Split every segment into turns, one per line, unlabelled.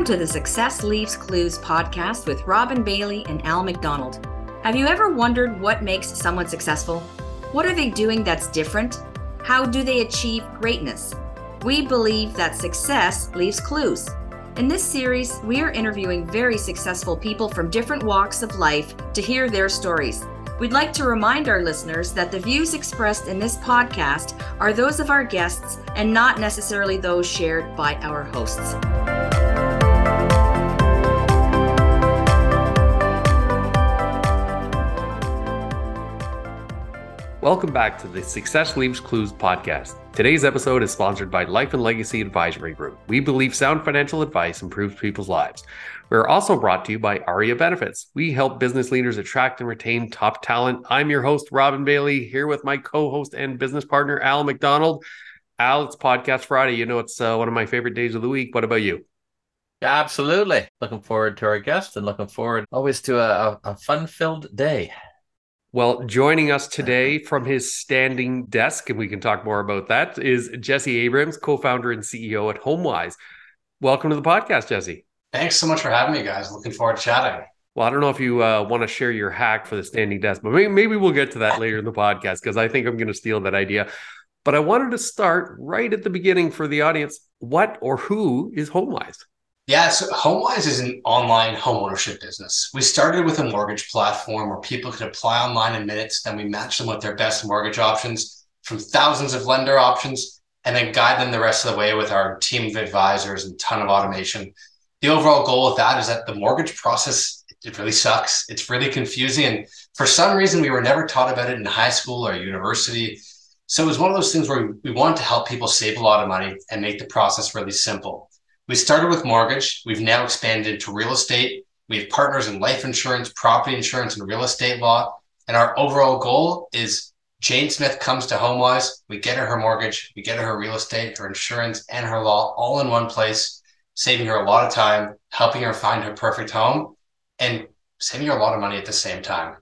Welcome to the Success Leaves Clues podcast with Robin Bailey and Al McDonald. Have you ever wondered what makes someone successful? What are they doing that's different? How do they achieve greatness? We believe that success leaves clues. In this series, we are interviewing very successful people from different walks of life to hear their stories. We'd like to remind our listeners that the views expressed in this podcast are those of our guests and not necessarily those shared by our hosts.
Welcome back to the Success Leaves Clues podcast. Today's episode is sponsored by Life and Legacy Advisory Group. We believe sound financial advice improves people's lives. We're also brought to you by ARIA Benefits. We help business leaders attract and retain top talent. I'm your host, Robin Bailey, here with my co host and business partner, Al McDonald. Al, it's Podcast Friday. You know, it's uh, one of my favorite days of the week. What about you?
Absolutely. Looking forward to our guest and looking forward always to a, a fun filled day.
Well, joining us today from his standing desk, and we can talk more about that, is Jesse Abrams, co founder and CEO at HomeWise. Welcome to the podcast, Jesse.
Thanks so much for having me, guys. Looking forward to chatting.
Well, I don't know if you uh, want to share your hack for the standing desk, but maybe, maybe we'll get to that later in the podcast because I think I'm going to steal that idea. But I wanted to start right at the beginning for the audience. What or who is HomeWise?
Yeah, so HomeWise is an online homeownership business. We started with a mortgage platform where people could apply online in minutes. Then we match them with their best mortgage options from thousands of lender options and then guide them the rest of the way with our team of advisors and ton of automation the overall goal with that is that the mortgage process it really sucks. It's really confusing, and for some reason, we were never taught about it in high school or university. So it was one of those things where we, wanted to help people save a lot of money and make the process really simple. We started with mortgage. We've now expanded into real estate. We have partners in life insurance, property insurance, and real estate law. And our overall goal is Jane Smith comes to HomeWise. We get her her mortgage, we get her her real estate, her insurance, and her law all in one place saving her a lot of time, helping her find her perfect home, and saving her a lot of money at the same time.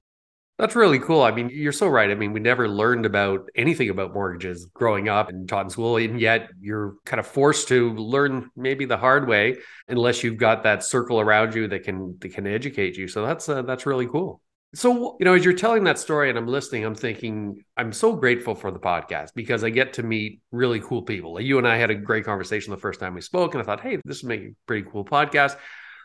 That's really cool. I mean, you're so right. I mean, we never learned about anything about mortgages growing up and taught in school, and yet you're kind of forced to learn maybe the hard way unless you've got that circle around you that can that can educate you. So that's uh, that's really cool. So, you know, as you're telling that story and I'm listening, I'm thinking, I'm so grateful for the podcast because I get to meet really cool people. Like you and I had a great conversation the first time we spoke, and I thought, hey, this would make a pretty cool podcast.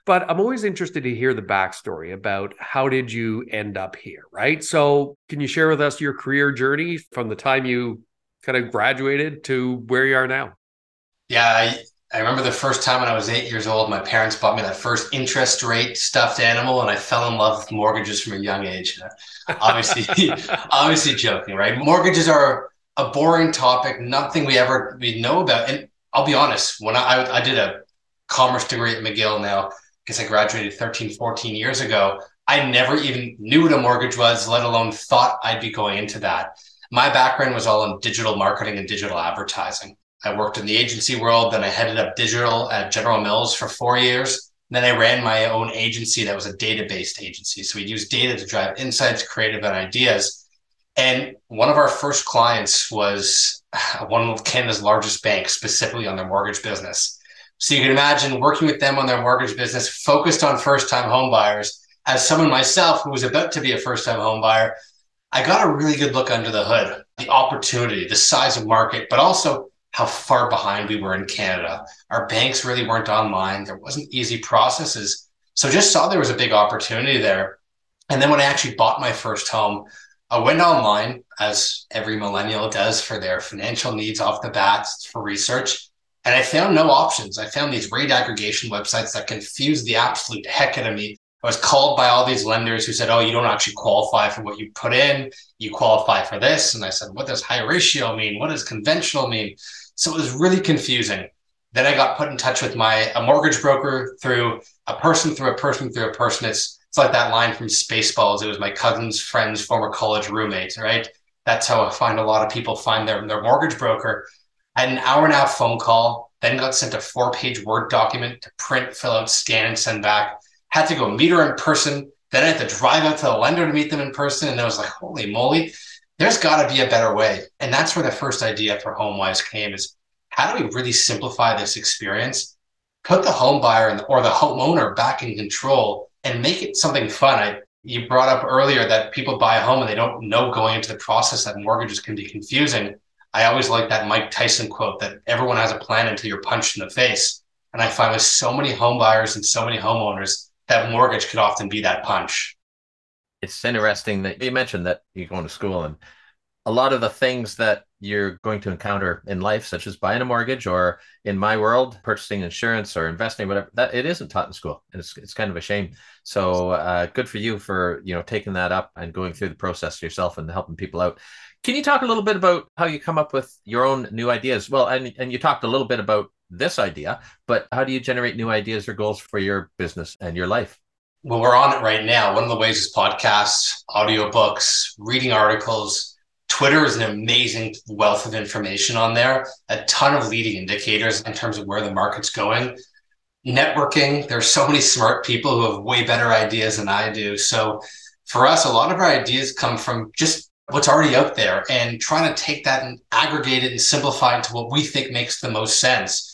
But I'm always interested to hear the backstory about how did you end up here, right? So, can you share with us your career journey from the time you kind of graduated to where you are now?
Yeah, I remember the first time when I was eight years old, my parents bought me that first interest rate stuffed animal, and I fell in love with mortgages from a young age. obviously, obviously joking, right? Mortgages are a boring topic, nothing we ever we know about. And I'll be honest, when I, I, I did a commerce degree at McGill now, because I graduated 13, 14 years ago, I never even knew what a mortgage was, let alone thought I'd be going into that. My background was all in digital marketing and digital advertising. I worked in the agency world. Then I headed up digital at General Mills for four years. Then I ran my own agency that was a data based agency. So we used data to drive insights, creative, and ideas. And one of our first clients was one of Canada's largest banks, specifically on their mortgage business. So you can imagine working with them on their mortgage business, focused on first time homebuyers. As someone myself who was about to be a first time homebuyer, I got a really good look under the hood, the opportunity, the size of market, but also how far behind we were in Canada. Our banks really weren't online. There wasn't easy processes. So just saw there was a big opportunity there. And then when I actually bought my first home, I went online as every millennial does for their financial needs off the bat for research. And I found no options. I found these rate aggregation websites that confused the absolute heck out of me. I was called by all these lenders who said, Oh, you don't actually qualify for what you put in. You qualify for this. And I said, What does high ratio mean? What does conventional mean? So it was really confusing. Then I got put in touch with my a mortgage broker through a person through a person through a person. It's it's like that line from Spaceballs. It was my cousin's friend's former college roommate, right? That's how I find a lot of people find their, their mortgage broker. Had an hour and a half phone call, then got sent a four page Word document to print, fill out, scan, and send back. Had to go meet her in person. Then I had to drive out to the lender to meet them in person. And I was like, holy moly there's got to be a better way. And that's where the first idea for HomeWise came is how do we really simplify this experience put the home buyer or the homeowner back in control and make it something fun. I, you brought up earlier that people buy a home and they don't know going into the process that mortgages can be confusing. I always like that Mike Tyson quote that everyone has a plan until you're punched in the face. And I find with so many home buyers and so many homeowners, that mortgage could often be that punch.
It's interesting that you mentioned that you're going to school and a lot of the things that you're going to encounter in life, such as buying a mortgage or in my world, purchasing insurance or investing, whatever, that it isn't taught in school. And it's, it's kind of a shame. So uh, good for you for, you know, taking that up and going through the process yourself and helping people out. Can you talk a little bit about how you come up with your own new ideas? Well, and, and you talked a little bit about this idea, but how do you generate new ideas or goals for your business and your life?
Well, we're on it right now. One of the ways is podcasts, audiobooks, reading articles. Twitter is an amazing wealth of information on there, a ton of leading indicators in terms of where the market's going. Networking, there's so many smart people who have way better ideas than I do. So for us, a lot of our ideas come from just what's already out there and trying to take that and aggregate it and simplify it to what we think makes the most sense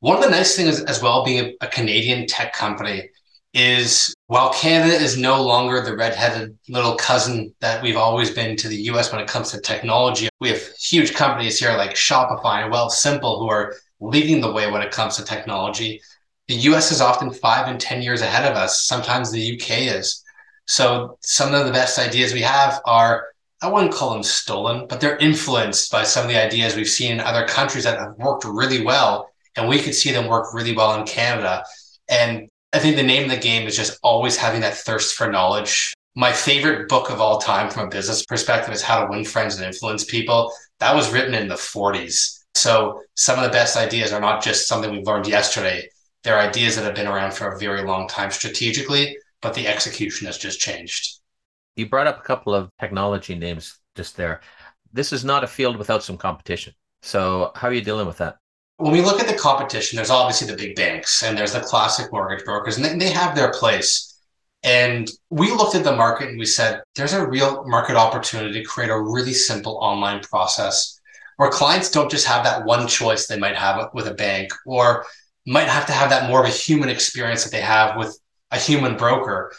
one of the nice things as well, being a, a Canadian tech company, is while Canada is no longer the redheaded little cousin that we've always been to the US when it comes to technology, we have huge companies here like Shopify and Wealthsimple who are leading the way when it comes to technology. The US is often five and 10 years ahead of us. Sometimes the UK is. So some of the best ideas we have are, I wouldn't call them stolen, but they're influenced by some of the ideas we've seen in other countries that have worked really well and we could see them work really well in Canada. And I think the name of the game is just always having that thirst for knowledge. My favorite book of all time from a business perspective is How to Win Friends and Influence People. That was written in the 40s. So some of the best ideas are not just something we've learned yesterday. They're ideas that have been around for a very long time strategically, but the execution has just changed.
You brought up a couple of technology names just there. This is not a field without some competition. So how are you dealing with that?
when we look at the competition, there's obviously the big banks and there's the classic mortgage brokers, and they, have their place. And we looked at the market and we said, there's a real market opportunity to create a really simple online process where clients don't just have that one choice they might have with a bank or might have to have that more of a human experience that they have with a human broker.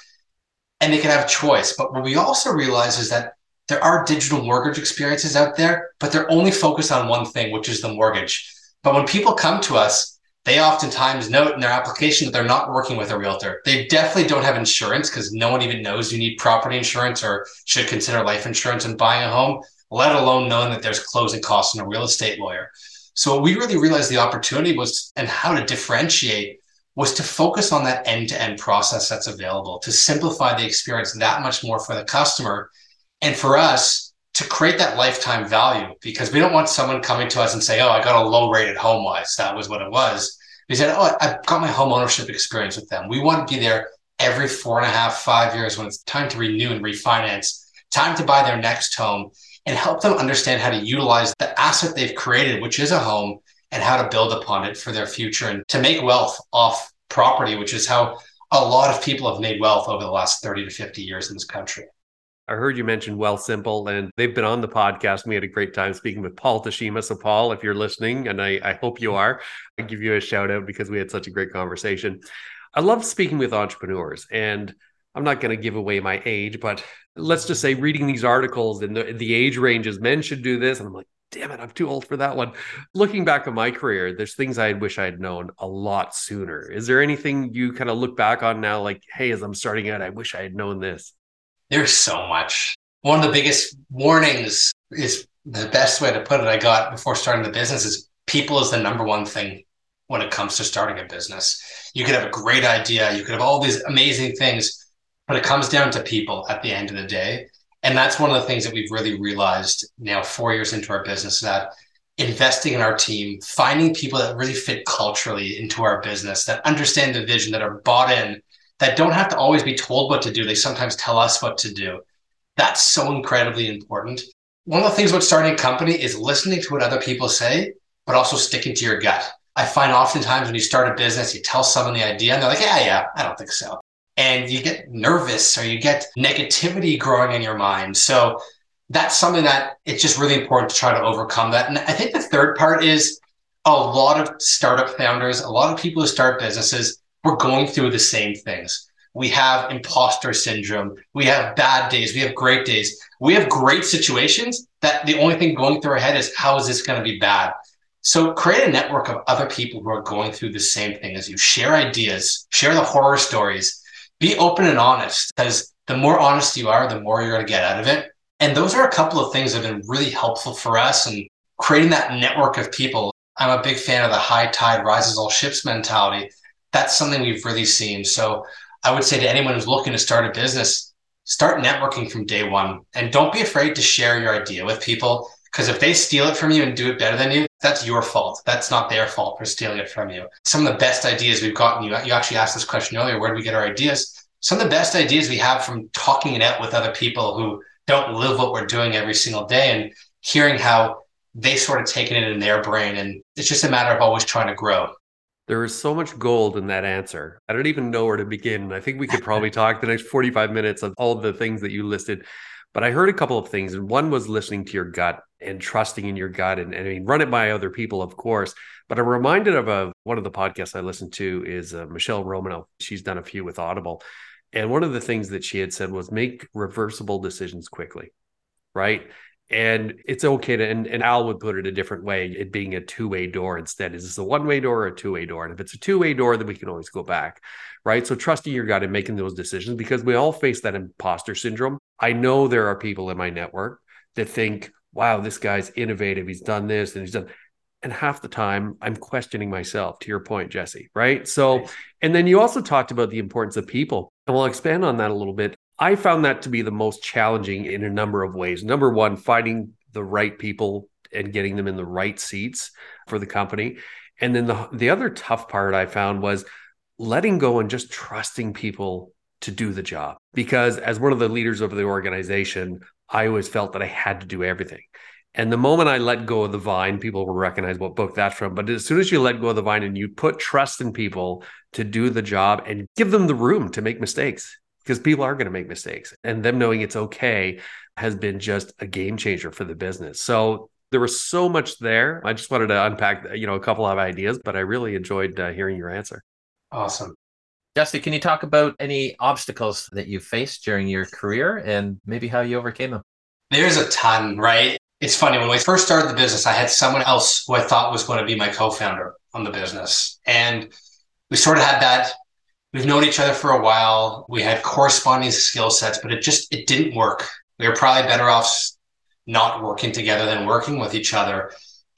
And they can have choice. But what we also realize is that there are digital mortgage experiences out there, but they're only focused on one thing, which is the mortgage. But when people come to us, they oftentimes note in their application that they're not working with a realtor. They definitely don't have insurance because no one even knows you need property insurance or should consider life insurance when buying a home, let alone knowing that there's closing costs and a real estate lawyer. So we really realized the opportunity was and how to differentiate was to focus on that end-to-end process that's available to simplify the experience that much more for the customer. And for us, to create that lifetime value because we don't want someone coming to us and say, "Oh, I got a low rated HomeWise." That was what it was. We said, "Oh, I've got my home ownership experience with them." We want to be there every four and a half, five years when it's time to renew and refinance, time to buy their next home, and help them understand how to utilize the asset they've created, which is a home, and how to build upon it for their future and to make wealth off property, which is how a lot of people have made wealth over the last 30 to 50 years in this country.
I heard you mention Wealthsimple, and they've been on the podcast. We had a great time speaking with Paul Tashima. So, Paul, if you're listening, and I, I hope you are, I give you a shout out because we had such a great conversation. I love speaking with entrepreneurs, and I'm not going to give away my age, but let's just say reading these articles and the, the age ranges, men should do this. And I'm like, damn it, I'm too old for that one. Looking back on my career, there's things I wish I had known a lot sooner. Is there anything you kind of look back on now, like, hey, as I'm starting out, I wish I had known this?
There's so much. One of the biggest warnings is the best way to put it I got before starting the business is people is the number one thing when it comes to starting a business. You could have a great idea, you could have all these amazing things, but it comes down to people at the end of the day. And that's one of the things that we've really realized now, four years into our business, that investing in our team, finding people that really fit culturally into our business, that understand the vision, that are bought in, that don't have to always be told what to do. They sometimes tell us what to do. That's so incredibly important. One of the things about starting a company is listening to what other people say, but also sticking to your gut. I find oftentimes when you start a business, you tell someone the idea and they're like, yeah, yeah, I don't think so. And you get nervous or you get negativity growing in your mind. So that's something that it's just really important to try to overcome that. And I think the third part is a lot of startup founders, a lot of people who start businesses, we're going through the same things. We have imposter syndrome. We have bad days. We have great days. We have great situations that the only thing going through our head is how is this going to be bad? So create a network of other people who are going through the same thing as you. Share ideas, share the horror stories, be open and honest because the more honest you are, the more you're going to get out of it. And those are a couple of things that have been really helpful for us and creating that network of people. I'm a big fan of the high tide rises all ships mentality. That's something we've really seen. So I would say to anyone who's looking to start a business, start networking from day one and don't be afraid to share your idea with people because if they steal it from you and do it better than you, that's your fault. That's not their fault for stealing it from you. Some of the best ideas we've gotten, you, you actually asked this question earlier where do we get our ideas? Some of the best ideas we have from talking it out with other people who don't live what we're doing every single day and hearing how they sort of taken it in their brain. And it's just a matter of always trying to grow.
There is so much gold in that answer. I don't even know where to begin. I think we could probably talk the next 45 minutes of all the things that you listed. But I heard a couple of things, and one was listening to your gut and trusting in your gut, and, and I mean, run it by other people, of course. But I'm reminded of a, one of the podcasts I listened to is uh, Michele Romanow. She's done a few with Audible, and one of the things that she had said was make reversible decisions quickly, right? And it's okay to, and, and Al would put it a different way, it being a two way door instead. Is this a one way door or a two way door? And if it's a two way door, then we can always go back, right? So trusting your gut and making those decisions because we all face that imposter syndrome. I know there are people in my network that think, wow, this guy's innovative. He's done this and he's done. And half the time, I'm questioning myself, to your point, Jesse, right? So, and then you also talked about the importance of people. And we'll expand on that a little bit. I found that to be the most challenging in a number of ways. Number one, finding the right people and getting them in the right seats for the company. And then the, the other tough part I found was letting go and just trusting people to do the job. Because as one of the leaders of the organization, I always felt that I had to do everything. And the moment I let go of the vine, people will recognize what book that's from. But as soon as you let go of the vine and you put trust in people to do the job and give them the room to make mistakes, because people are going to make mistakes and them knowing it's okay has been just a game changer for the business. So there was so much there. I just wanted to unpack, you know, a couple of ideas, but I really enjoyed uh, hearing your answer.
Awesome.
Jesse, can you talk about any obstacles that you faced during your career and maybe how you overcame them?
There's a ton, right? It's funny. When we first started the business, I had someone else who I thought was going to be my co founder on the business. And we sort of had that We've known each other for a while. We had corresponding skill sets, but it just it didn't work. We were probably better off not working together than working with each other.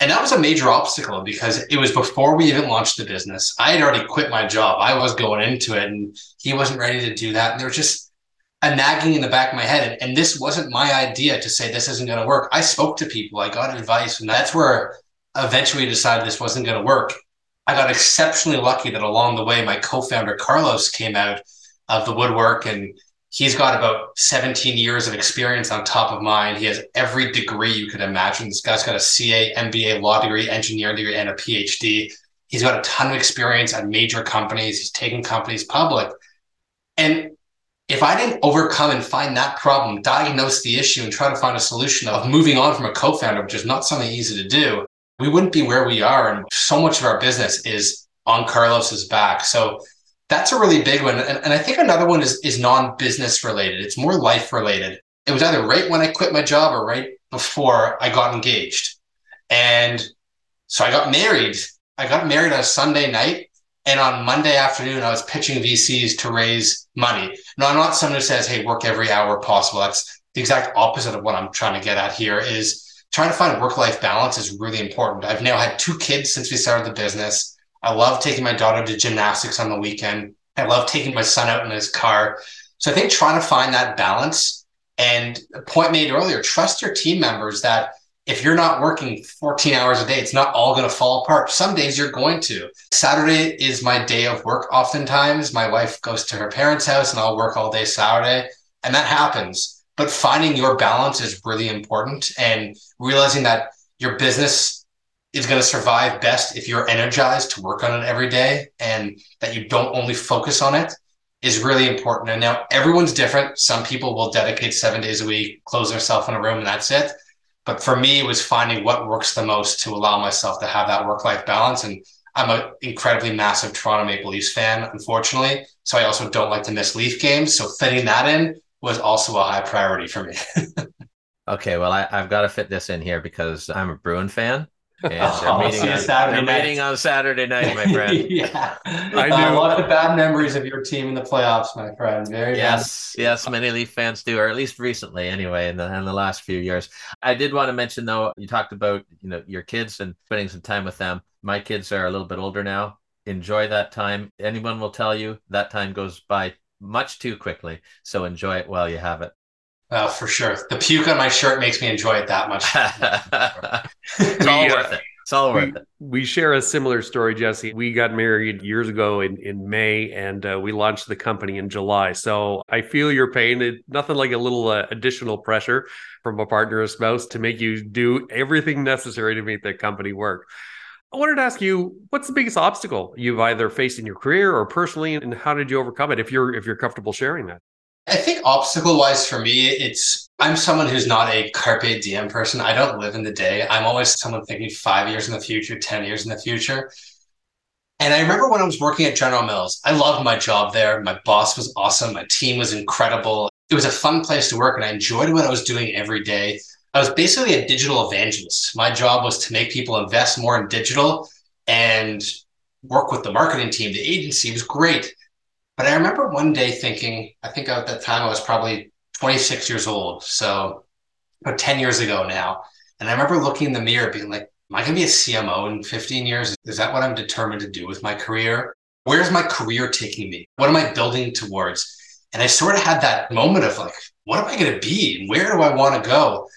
And that was a major obstacle because it was before we even launched the business. I had already quit my job. I was going into it and he wasn't ready to do that. And there was just a nagging in the back of my head. And, this wasn't my idea to say this isn't going to work. I spoke to people, I got advice, and that's where eventually decided this wasn't going to work. I got exceptionally lucky that along the way, my co-founder Carlos came out of the woodwork and he's got about 17 years of experience on top of mine. He has every degree you could imagine. This guy's got a CA, MBA, law degree, engineering degree, and a PhD. He's got a ton of experience at major companies. He's taken companies public. And if I didn't overcome and find that problem, diagnose the issue, and try to find a solution of moving on from a co-founder, which is not something easy to do, we wouldn't be where we are. And so much of our business is on Carlos's back. So that's a really big one. And, and I think another one is, is non business related, it's more life related. It was either right when I quit my job or right before I got engaged. And so I got married. I got married on a Sunday night. And on Monday afternoon, I was pitching VCs to raise money. Now, I'm not someone who says, hey, work every hour possible. That's the exact opposite of what I'm trying to get at here is trying to find work life balance is really important. I've now had two kids since we started the business. I love taking my daughter to gymnastics on the weekend. I love taking my son out in his car. So I think trying to find that balance and a point made earlier, trust your team members that if you're not working 14 hours a day, it's not all going to fall apart. Some days you're going to. Saturday is my day of work. Oftentimes, my wife goes to her parents' house and I'll work all day Saturday. And that happens but finding your balance is really important and realizing that your business is going to survive best if you're energized to work on it every day and that you don't only focus on it is really important. And now everyone's different. Some people will dedicate seven days a week, close themselves in a room, and that's it. But for me, it was finding what works the most to allow myself to have that work life balance. And I'm an incredibly massive Toronto Maple Leafs fan, unfortunately. So I also don't like to miss Leaf games. So fitting that in was also a high priority for me.
okay, well, I, have got to fit this in here because I'm a Bruin fan. And they're,
oh,
meeting, on, they're meeting on Saturday night, my friend.
yeah, I do. Uh, a lot of bad memories of your team in the playoffs, my friend. Very
yes, bad. yes. Many Leaf fans do, or at least recently, anyway, in the in the last few years. I did want to mention though, you talked about you know your kids and spending some time with them. My kids are a little bit older now. Enjoy that time. Anyone will tell you that time goes by much too quickly. So enjoy it while you have it.
Oh, for sure. The puke on my shirt makes me enjoy it that much.
it's all worth it. It's all worth
we,
it.
We share a similar story, Jesse. We got married years ago in, in May and uh, we launched the company in July. So I feel your pain. It, nothing like a little uh, additional pressure from a partner or spouse to make you do everything necessary to make the company work. I wanted to ask you, what's the biggest obstacle you've either faced in your career or personally, and how did you overcome it? If you're if you're comfortable sharing that.
I think obstacle wise for me, it's I'm someone who's not a carpe diem person. I don't live in the day. I'm always someone thinking five years in the future, 10 years in the future. And I remember when I was working at General Mills, I loved my job there. My boss was awesome. My team was incredible. It was a fun place to work and I enjoyed what I was doing every day. I was basically a digital evangelist. My job was to make people invest more in digital and work with the marketing team. The agency was great. But I remember one day thinking, I think at that time I was probably 26 years old. So about 10 years ago now. And I remember looking in the mirror being like, am I going to be a CMO in 15 years? Is that what I'm determined to do with my career? Where's my career taking me? What am I building towards? And I sort of had that moment of like, what am I going to be? And where do I want to go?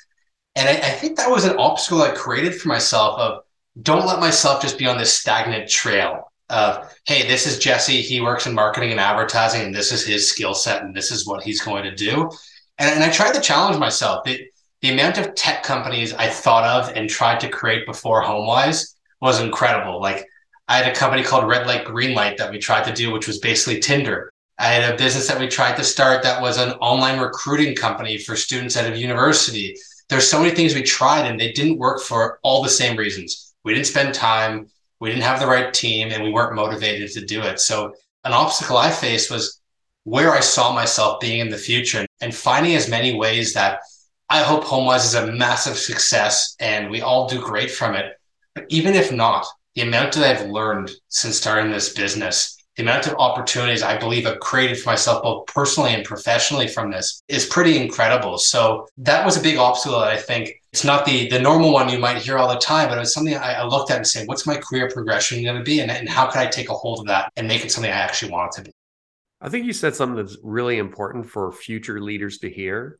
And I, I think that was an obstacle I created for myself of don't let myself just be on this stagnant trail of hey this is jesse. He works in marketing and advertising and this is his skill set and this is what he's going to do. And, and i tried to challenge myself. The, the amount of tech companies i thought of and tried to create before homewise was incredible. Like i had a company called red light green light that we tried to do which was basically tinder. I had a business that we tried to start that was an online recruiting company for students at a university. There's so many things we tried and they didn't work for all the same reasons. We didn't spend time we didn't have the right team and we weren't motivated to do it. So an obstacle I faced was where I saw myself being in the future and finding as many ways that I hope HomeWise is a massive success and we all do great from it. But even if not, the amount that I've learned since starting this business the amount of opportunities I believe I've created for myself, both personally and professionally from this is pretty incredible. So that was a big obstacle that I think it's not the the normal one you might hear all the time, but it was something I, I looked at and said, what's my career progression going to be? And, and how can I take a hold of that and make it something I actually want it to be?
I think you said something that's really important for future leaders to hear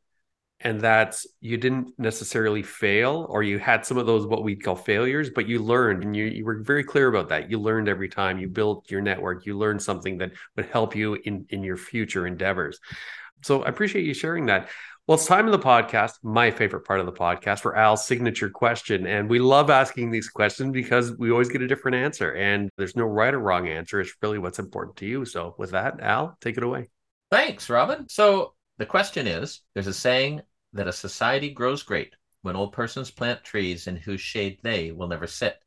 and that's you didn't necessarily fail or you had some of those what we'd call failures but you learned and you, you were very clear about that. You learned every time. You built your network. You learned something that would help you in in your future endeavors. So i appreciate you sharing that well it's time in the podcast my favorite part of the podcast for al's signature question. And we love asking these questions because we always get a different answer. And there's no right or wrong answer. It's really what's important to you. So with that al take it away.
Thanks robin. So the question is there's a saying that a society grows great when old persons plant trees in whose shade they will never sit.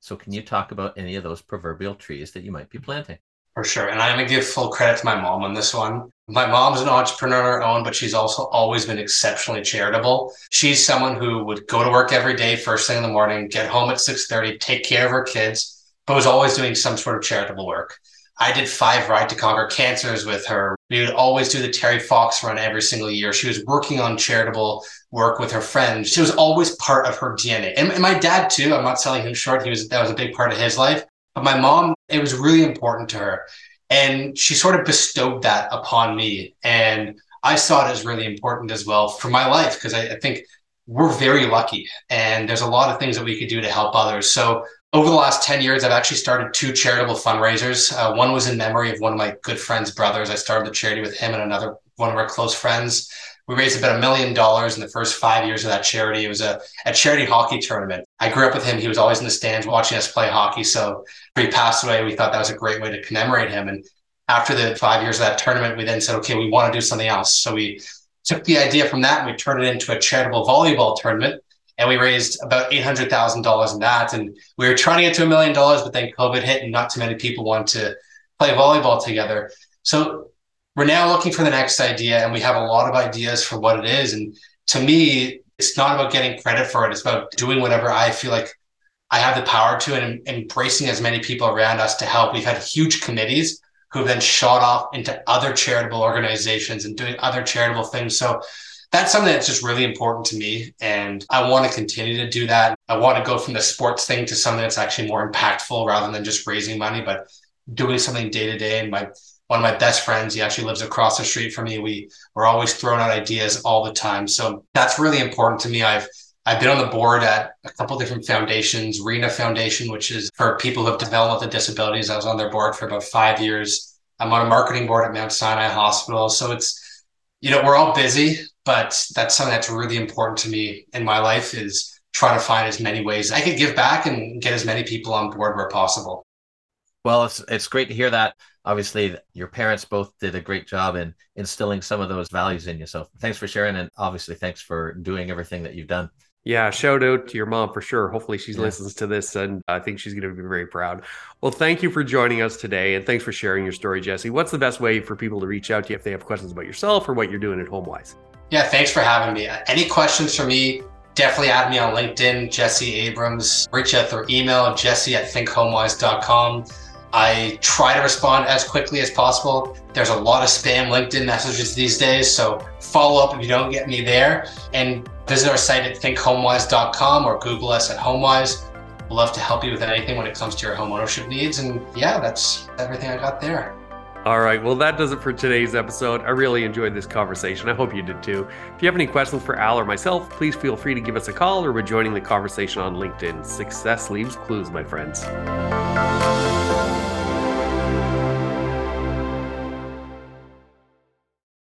So, can you talk about any of those proverbial trees that you might be planting?
For sure. And I'm going to give full credit to my mom on this one. My mom's an entrepreneur on her own, but she's also always been exceptionally charitable. She's someone who would go to work every day, first thing in the morning, get home at 6.30, take care of her kids, but was always doing some sort of charitable work. I did five Ride to Conquer Cancers with her. We would always do the Terry Fox run every single year. She was working on charitable work with her friends. She was always part of her DNA. And, and my dad too. I'm not selling him short. He was that was a big part of his life. But my mom, it was really important to her. And she sort of bestowed that upon me. And I saw it as really important as well for my life because I, I think we're very lucky and there's a lot of things that we could do to help others. So over the last 10 years, I've actually started two charitable fundraisers. Uh, one was in memory of one of my good friend's brothers. I started the charity with him and another one of our close friends. We raised about a million dollars in the first five years of that charity. It was a, a charity hockey tournament. I grew up with him. He was always in the stands watching us play hockey. So he passed away. We thought that was a great way to commemorate him. And after the five years of that tournament, we then said, okay, we want to do something else. So we took the idea from that and we turned it into a charitable volleyball tournament and we raised about eight hundred thousand dollars in that. And we were trying to get to a million dollars, but then COVID hit, and not too many people want to play volleyball together. So we're now looking for the next idea, and we have a lot of ideas for what it is. And to me, it's not about getting credit for it; it's about doing whatever I feel like I have the power to, and embracing as many people around us to help. We've had huge committees who have then shot off into other charitable organizations and doing other charitable things. So that's something that's just really important to me. And I want to continue to do that. I want to go from the sports thing to something that's actually more impactful rather than just raising money, but doing something day to day. And my one of my best friends, he actually lives across the street from me. We we're always throwing out ideas all the time. So that's really important to me. I've I've been on the board at a couple different foundations, Reena Foundation, which is for people who have developmental disabilities. I was on their board for about five years. I'm on a marketing board at Mount Sinai Hospital. So it's, you know, we're all busy, but that's something that's really important to me in my life is trying to find as many ways I could give back and get as many people on board where possible.
Well, it's it's great to hear that. Obviously, your parents both did a great job in instilling some of those values in you. So, thanks for sharing, and obviously, thanks for doing everything that you've done.
Yeah, shout out to your mom for sure. Hopefully, she yeah. listens to this, and I think she's going to be very proud. Well, thank you for joining us today, and thanks for sharing your story, Jesse. What's the best way for people to reach out to you if they have questions about yourself or what you're doing at HomeWise?
Yeah, thanks for having me. Any questions for me? Definitely add me on LinkedIn, Jesse Abrams. Reach out through email, jesse at thinkhomewise.com. I try to respond as quickly as possible. There's a lot of spam LinkedIn messages these days, so follow up if you don't get me there. And visit our site at thinkhomewise.com or Google us at HomeWise. Love to help you with anything when it comes to your home ownership needs. And yeah, that's everything I got there.
All right. Well, that does it for today's episode. I really enjoyed this conversation. I hope you did too. If you have any questions for Al or myself, please feel free to give us a call or we're joining the conversation on LinkedIn. Success leaves clues, my friends.